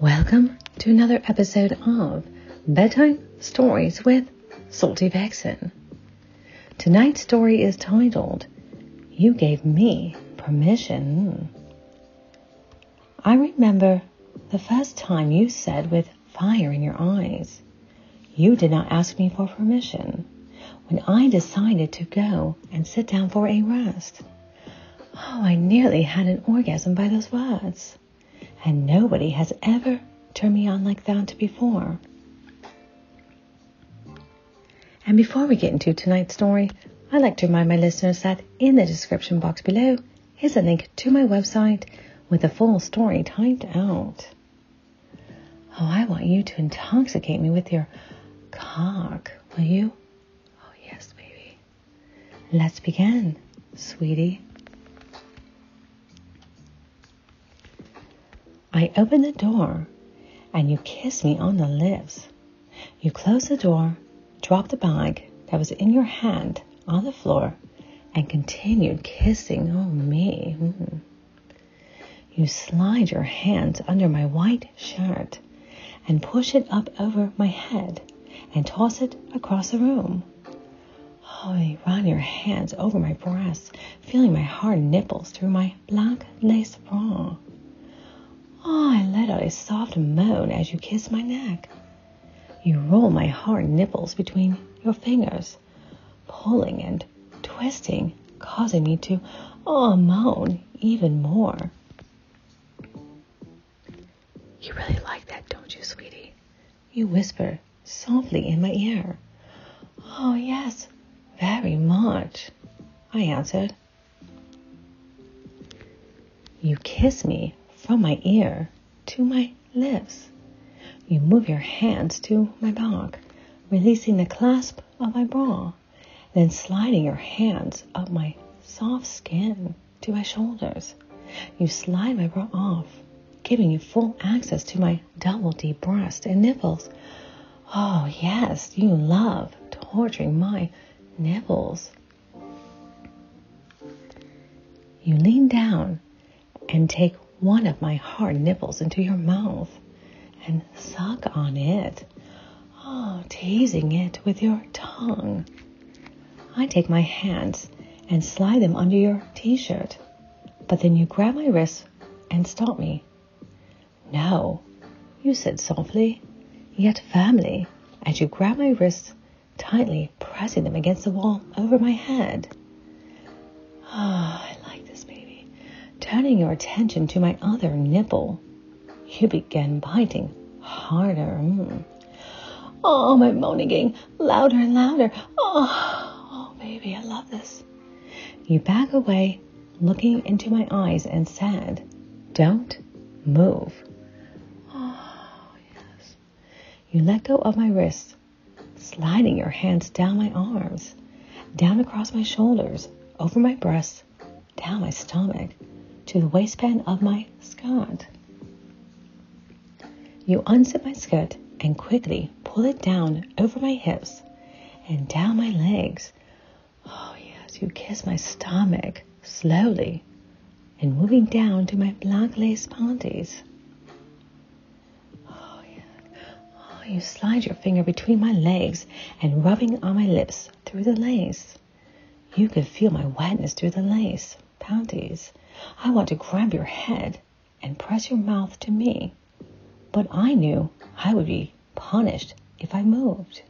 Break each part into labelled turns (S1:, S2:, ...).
S1: Welcome to another episode of Bedtime Stories with Salty Vixen. Tonight's story is titled You Gave Me Permission. I remember the first time you said with fire in your eyes, You did not ask me for permission when I decided to go and sit down for a rest. Oh, I nearly had an orgasm by those words. And nobody has ever turned me on like that before. And before we get into tonight's story, I'd like to remind my listeners that in the description box below is a link to my website with the full story typed out. Oh, I want you to intoxicate me with your cock, will you? Oh, yes, baby. Let's begin, sweetie. I open the door and you kiss me on the lips. You close the door, drop the bag that was in your hand on the floor, and continued kissing on me. Mm. You slide your hands under my white shirt and push it up over my head and toss it across the room. Oh, you run your hands over my breasts, feeling my hard nipples through my black lace bra. I let out a soft moan as you kiss my neck. You roll my hard nipples between your fingers, pulling and twisting, causing me to oh moan even more. You really like that, don't you, sweetie? You whisper softly in my ear. Oh, yes, very much, I answered. You kiss me from my ear to my lips. You move your hands to my back, releasing the clasp of my bra, then sliding your hands up my soft skin to my shoulders. You slide my bra off, giving you full access to my double D breast and nipples. Oh, yes, you love torturing my nipples. You lean down and take one of my hard nipples into your mouth and suck on it. Oh, teasing it with your tongue. I take my hands and slide them under your t shirt, but then you grab my wrists and stop me. No, you said softly, yet firmly, as you grab my wrists tightly, pressing them against the wall over my head. Ah, turning your attention to my other nipple. You began biting harder. Mm. Oh, my moaning louder and louder. Oh, oh, baby, I love this. You back away, looking into my eyes, and said, Don't move. Oh, yes. You let go of my wrists, sliding your hands down my arms, down across my shoulders, over my breasts, down my stomach, to the waistband of my skirt. You unzip my skirt and quickly pull it down over my hips and down my legs. Oh, yes, you kiss my stomach slowly and moving down to my black lace panties. Oh, yeah. Oh, you slide your finger between my legs and rubbing on my lips through the lace. You can feel my wetness through the lace panties I want to grab your head and press your mouth to me, but I knew I would be punished if I moved.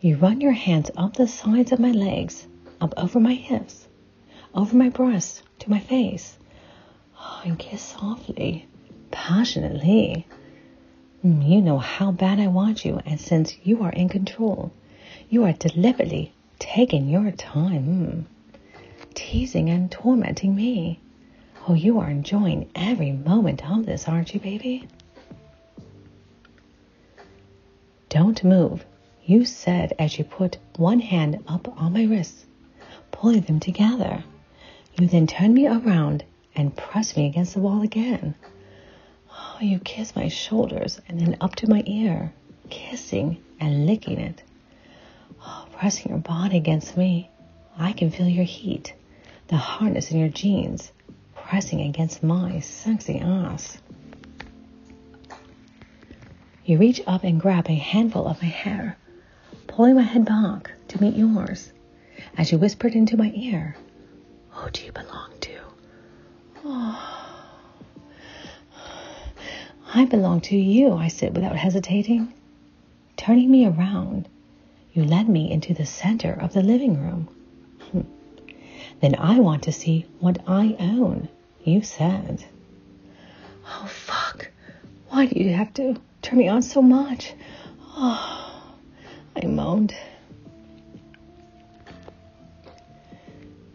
S1: You run your hands up the sides of my legs, up over my hips, over my breasts, to my face, oh, and kiss softly, passionately. Mm, you know how bad I want you, and since you are in control, you are deliberately taking your time, teasing and tormenting me. Oh, you are enjoying every moment of this, aren't you, baby? Don't move, you said as you put one hand up on my wrists, pulling them together. You then turned me around and pressed me against the wall again. Oh, you kissed my shoulders and then up to my ear, kissing and licking it. Pressing your body against me. I can feel your heat, the hardness in your jeans, pressing against my sexy ass. You reach up and grab a handful of my hair, pulling my head back to meet yours as you whispered into my ear, Who do you belong to? Oh, I belong to you, I said without hesitating. Turning me around, you led me into the center of the living room. Hmm. Then I want to see what I own, you said. Oh, fuck. Why do you have to turn me on so much? Oh, I moaned.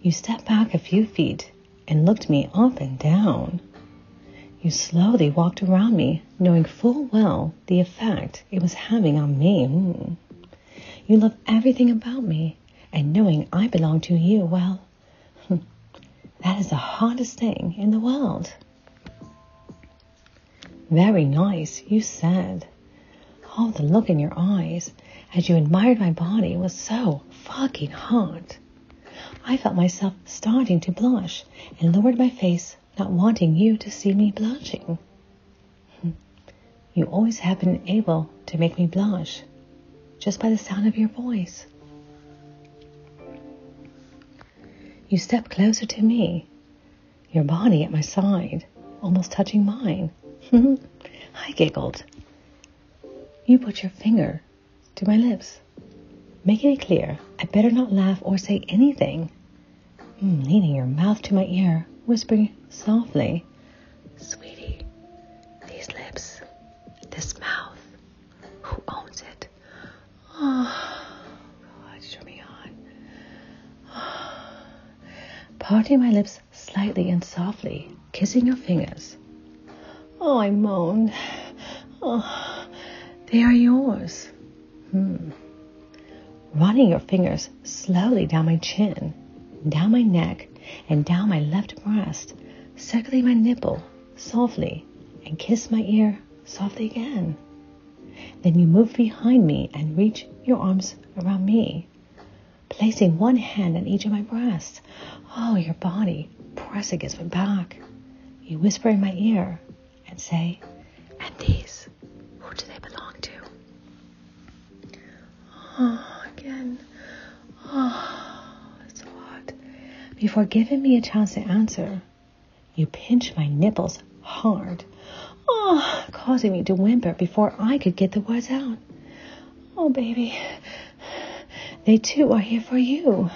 S1: You stepped back a few feet and looked me up and down. You slowly walked around me, knowing full well the effect it was having on me. You love everything about me, and knowing I belong to you, well, that is the hardest thing in the world. Very nice, you said. Oh, the look in your eyes as you admired my body was so fucking hot. I felt myself starting to blush and lowered my face, not wanting you to see me blushing. You always have been able to make me blush just by the sound of your voice. You step closer to me, your body at my side, almost touching mine. I giggled. You put your finger to my lips, making it clear I better not laugh or say anything. Mm, leaning your mouth to my ear, whispering softly, Sweetie, these lips, this mouth, who owns it? Oh, God, show me on. Oh. Parting my lips slightly and softly, kissing your fingers. Oh, I moaned. Oh, they are yours. Hmm. Running your fingers slowly down my chin, down my neck, and down my left breast, circling my nipple softly, and kiss my ear softly again. Then you move behind me and reach your arms around me, placing one hand on each of my breasts. Oh, your body press against my back. You whisper in my ear and say, And these, who do they belong to? Oh, again. Oh, it's so hot. Before giving me a chance to answer, you pinch my nipples hard oh, causing me to whimper before I could get the words out. Oh, baby, they too are here for you.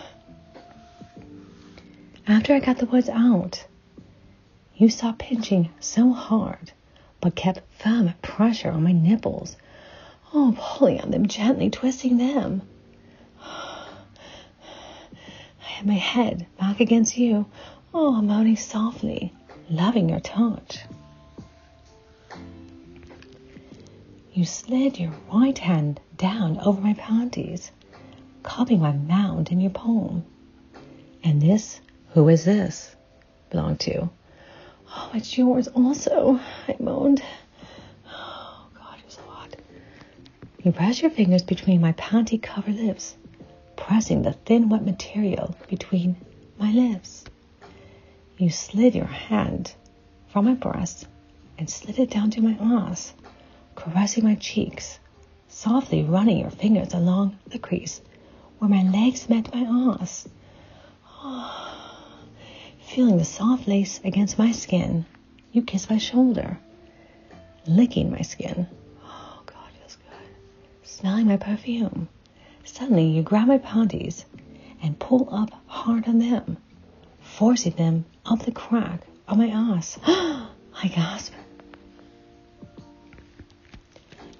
S1: After I got the words out, you stopped pinching so hard, but kept firm pressure on my nipples. Oh, pulling on them gently, twisting them. I had my head back against you. Oh, moaning softly, loving your touch. You slid your right hand down over my panties, cupping my mound in your palm. And this, who is this? Belong to? Oh, it's yours also, I moaned. Oh, God, you're so hot. You press your fingers between my panty covered lips, pressing the thin, wet material between my lips. You slid your hand from my breast and slid it down to my ass caressing my cheeks, softly running your fingers along the crease where my legs met my ass. Feeling the soft lace against my skin, you kiss my shoulder, licking my skin. Oh, God, feels good. Smelling my perfume. Suddenly, you grab my panties and pull up hard on them, forcing them up the crack of my ass. I gasp.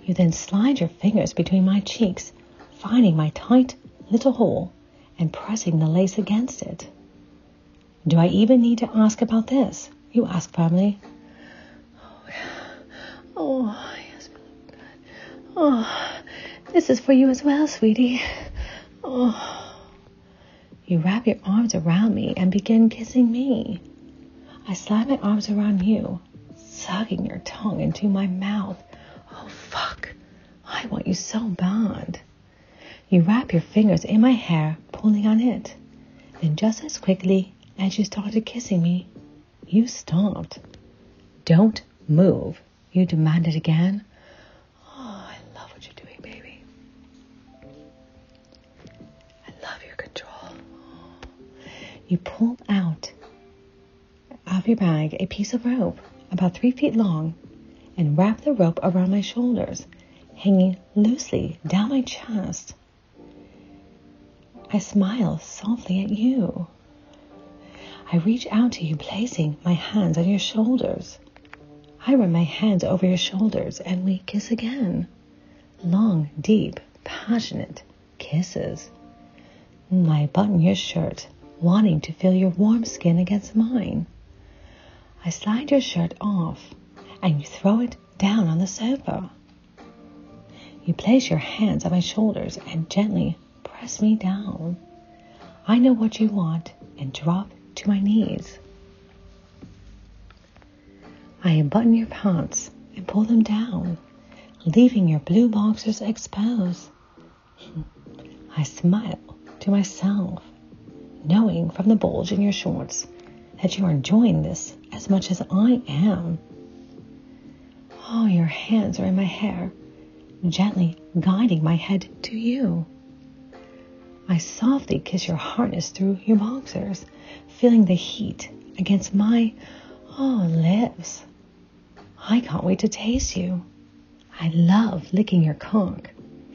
S1: You then slide your fingers between my cheeks, finding my tight little hole and pressing the lace against it. Do I even need to ask about this? You ask firmly. Oh, oh yes, good. Oh, this is for you as well, sweetie. Oh. You wrap your arms around me and begin kissing me. I slide my arms around you, sucking your tongue into my mouth Oh, fuck. I want you so bad. You wrap your fingers in my hair, pulling on it. Then, just as quickly as you started kissing me, you stopped. Don't move, you demanded again. Oh, I love what you're doing, baby. I love your control. You pulled out of your bag a piece of rope about three feet long and wrapped the rope around my shoulders, hanging loosely down my chest. I smile softly at you. I reach out to you, placing my hands on your shoulders. I run my hands over your shoulders and we kiss again. Long, deep, passionate kisses. I button your shirt, wanting to feel your warm skin against mine. I slide your shirt off and you throw it down on the sofa. You place your hands on my shoulders and gently press me down. I know what you want and drop to my knees. I unbutton your pants and pull them down, leaving your blue boxers exposed. I smile to myself, knowing from the bulge in your shorts that you are enjoying this as much as I am. Oh, your hands are in my hair, gently guiding my head to you. I softly kiss your harness through your boxers feeling the heat against my oh lips. I can't wait to taste you. I love licking your conch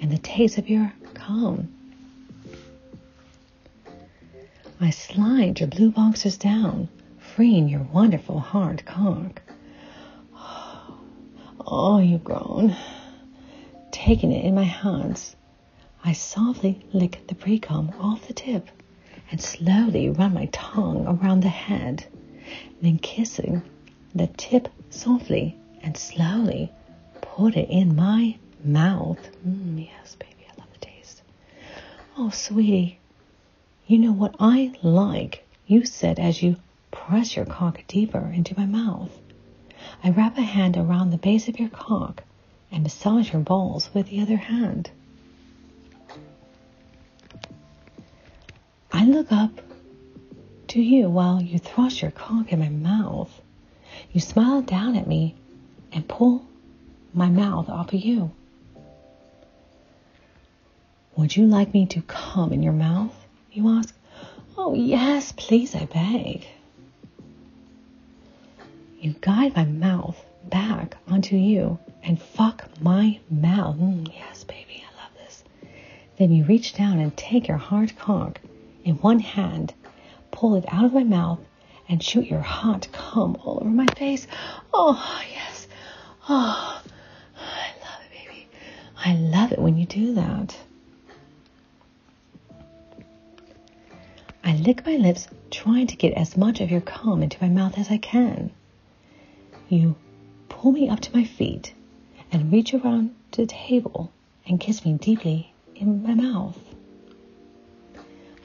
S1: and the taste of your cum. I slide your blue boxers down, freeing your wonderful hard conch. Oh, you've grown. Taking it in my hands, I softly lick the pre-cum off the tip and slowly run my tongue around the head, then kissing the tip softly and slowly put it in my mouth. Mm, yes, baby, I love the taste. Oh, sweetie, you know what I like, you said as you press your cock deeper into my mouth. I wrap a hand around the base of your cock and massage your balls with the other hand. I look up to you while you thrust your cock in my mouth. You smile down at me and pull my mouth off of you. Would you like me to come in your mouth? You ask. Oh, yes, please, I beg. You guide my mouth back onto you and fuck my mouth. Mm, yes, baby, I love this. Then you reach down and take your hard cock in one hand, pull it out of my mouth, and shoot your hot cum all over my face. Oh, yes. Oh, I love it, baby. I love it when you do that. I lick my lips, trying to get as much of your cum into my mouth as I can. You pull me up to my feet and reach around to the table and kiss me deeply in my mouth.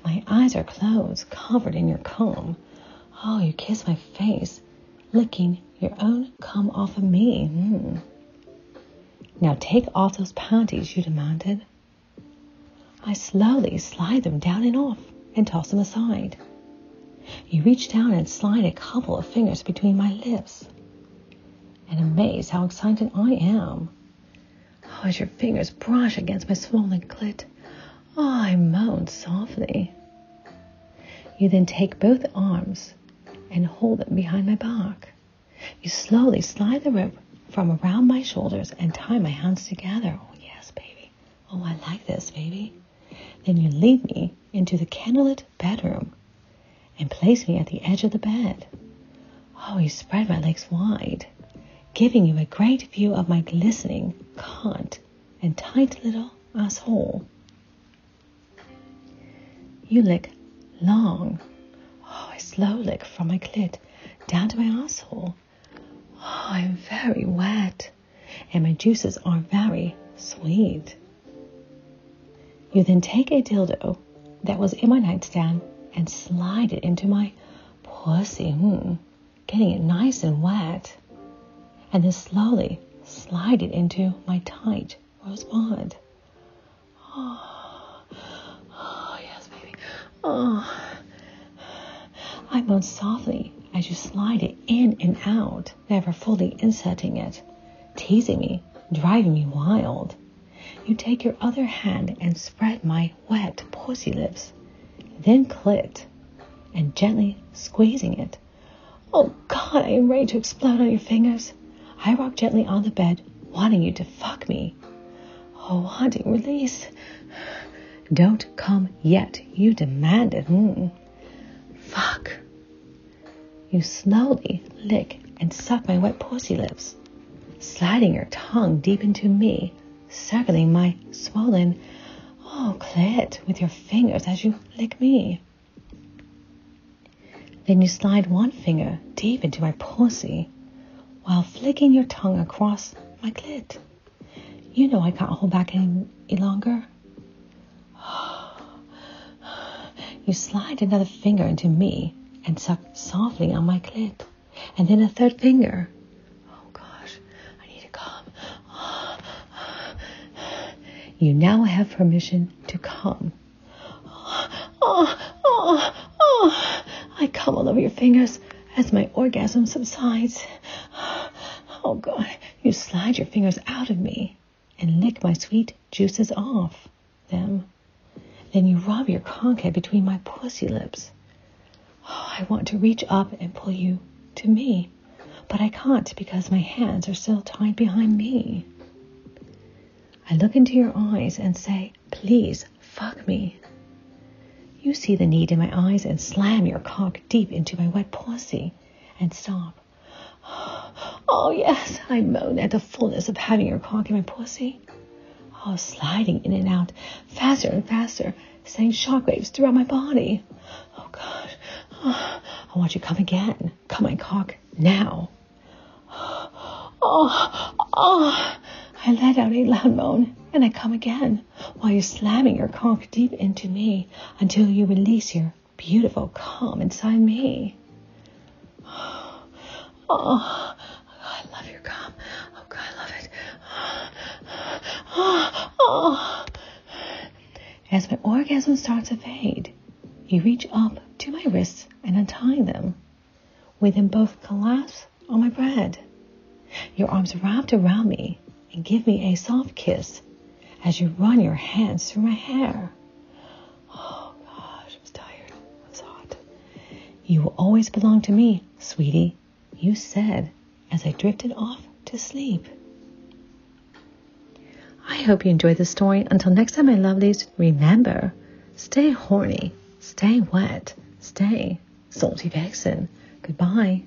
S1: My eyes are closed, covered in your cum. Oh, you kiss my face, licking your own cum off of me. Mm. Now take off those panties, you demanded. I slowly slide them down and off and toss them aside. You reach down and slide a couple of fingers between my lips. And amazed how excited I am. Oh, as your fingers brush against my swollen clit, Oh, I moaned softly. You then take both arms and hold them behind my back. You slowly slide the rope from around my shoulders and tie my hands together. Oh, yes, baby. Oh, I like this, baby. Then you lead me into the candlelit bedroom and place me at the edge of the bed. Oh, you spread my legs wide, giving you a great view of my glistening cunt and tight little asshole. You lick long. Oh, a slow lick from my clit down to my asshole. Oh, I'm very wet, and my juices are very sweet. You then take a dildo that was in my nightstand and slide it into my pussy, mm, getting it nice and wet, and then slowly slide it into my tight rosebud. Oh. Oh, I moan softly as you slide it in and out, never fully inserting it, teasing me, driving me wild. You take your other hand and spread my wet, pussy lips, then clit, and gently squeezing it. Oh God, I am ready to explode on your fingers. I rock gently on the bed, wanting you to fuck me. Oh, wanting release. Don't come yet, you demanded. Mm. Fuck. You slowly lick and suck my wet pussy lips, sliding your tongue deep into me, circling my swollen, oh, clit with your fingers as you lick me. Then you slide one finger deep into my pussy while flicking your tongue across my clit. You know I can't hold back any longer. You slide another finger into me and suck softly on my clit, and then a third finger. Oh gosh, I need to come. You now have permission to come. I come all over your fingers as my orgasm subsides. Oh God, you slide your fingers out of me and lick my sweet juices off them. Then you rub your cockhead between my pussy lips. Oh, I want to reach up and pull you to me, but I can't because my hands are still tied behind me. I look into your eyes and say, please fuck me. You see the need in my eyes and slam your cock deep into my wet pussy and stop. Oh, yes, I moan at the fullness of having your cock in my pussy. Oh, sliding in and out, faster and faster, sending shockwaves throughout my body. Oh, gosh. Oh, I want you to come again. Come my cock now. Oh, oh. I let out a loud moan and I come again while you're slamming your cock deep into me until you release your beautiful calm inside me. Oh, oh I love your calm. Oh, God, I love it. Oh, oh. As my orgasm starts to fade, you reach up to my wrists and untie them. We then both collapse on my bed. Your arms wrapped around me and give me a soft kiss as you run your hands through my hair. Oh gosh, I'm tired. It's hot. You will always belong to me, sweetie, you said as I drifted off to sleep. I hope you enjoyed the story. Until next time, my lovelies, remember stay horny, stay wet, stay salty vixen. Goodbye.